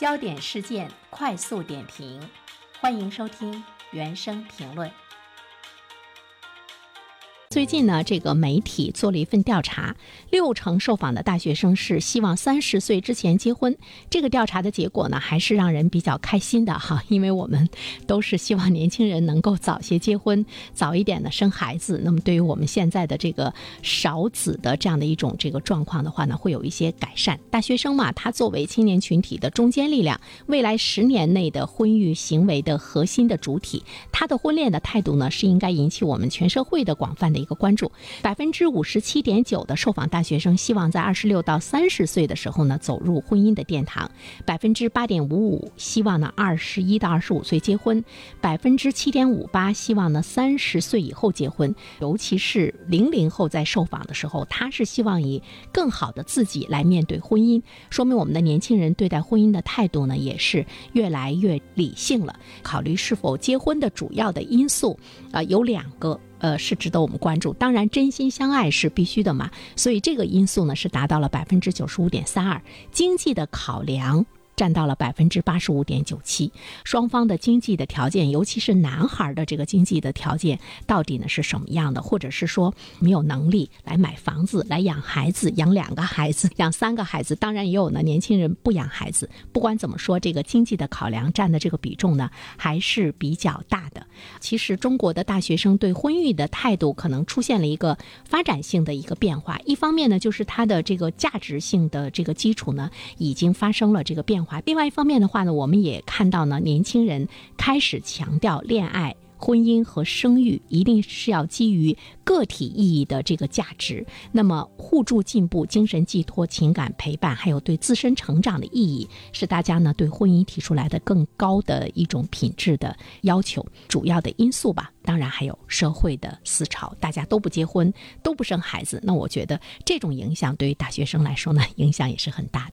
焦点事件快速点评，欢迎收听原声评论。最近呢，这个媒体做了一份调查，六成受访的大学生是希望三十岁之前结婚。这个调查的结果呢，还是让人比较开心的哈，因为我们都是希望年轻人能够早些结婚，早一点的生孩子。那么，对于我们现在的这个少子的这样的一种这个状况的话呢，会有一些改善。大学生嘛，他作为青年群体的中坚力量，未来十年内的婚育行为的核心的主体，他的婚恋的态度呢，是应该引起我们全社会的广泛的。一个关注，百分之五十七点九的受访大学生希望在二十六到三十岁的时候呢走入婚姻的殿堂，百分之八点五五希望呢二十一到二十五岁结婚，百分之七点五八希望呢三十岁以后结婚。尤其是零零后在受访的时候，他是希望以更好的自己来面对婚姻，说明我们的年轻人对待婚姻的态度呢也是越来越理性了。考虑是否结婚的主要的因素啊有两个。呃，是值得我们关注。当然，真心相爱是必须的嘛。所以这个因素呢，是达到了百分之九十五点三二。经济的考量。占到了百分之八十五点九七，双方的经济的条件，尤其是男孩的这个经济的条件，到底呢是什么样的？或者是说没有能力来买房子、来养孩子、养两个孩子、养三个孩子？当然也有呢，年轻人不养孩子。不管怎么说，这个经济的考量占的这个比重呢还是比较大的。其实中国的大学生对婚育的态度可能出现了一个发展性的一个变化。一方面呢，就是它的这个价值性的这个基础呢已经发生了这个变化。另外一方面的话呢，我们也看到呢，年轻人开始强调恋爱。婚姻和生育一定是要基于个体意义的这个价值，那么互助进步、精神寄托、情感陪伴，还有对自身成长的意义，是大家呢对婚姻提出来的更高的一种品质的要求。主要的因素吧，当然还有社会的思潮，大家都不结婚，都不生孩子，那我觉得这种影响对于大学生来说呢，影响也是很大的。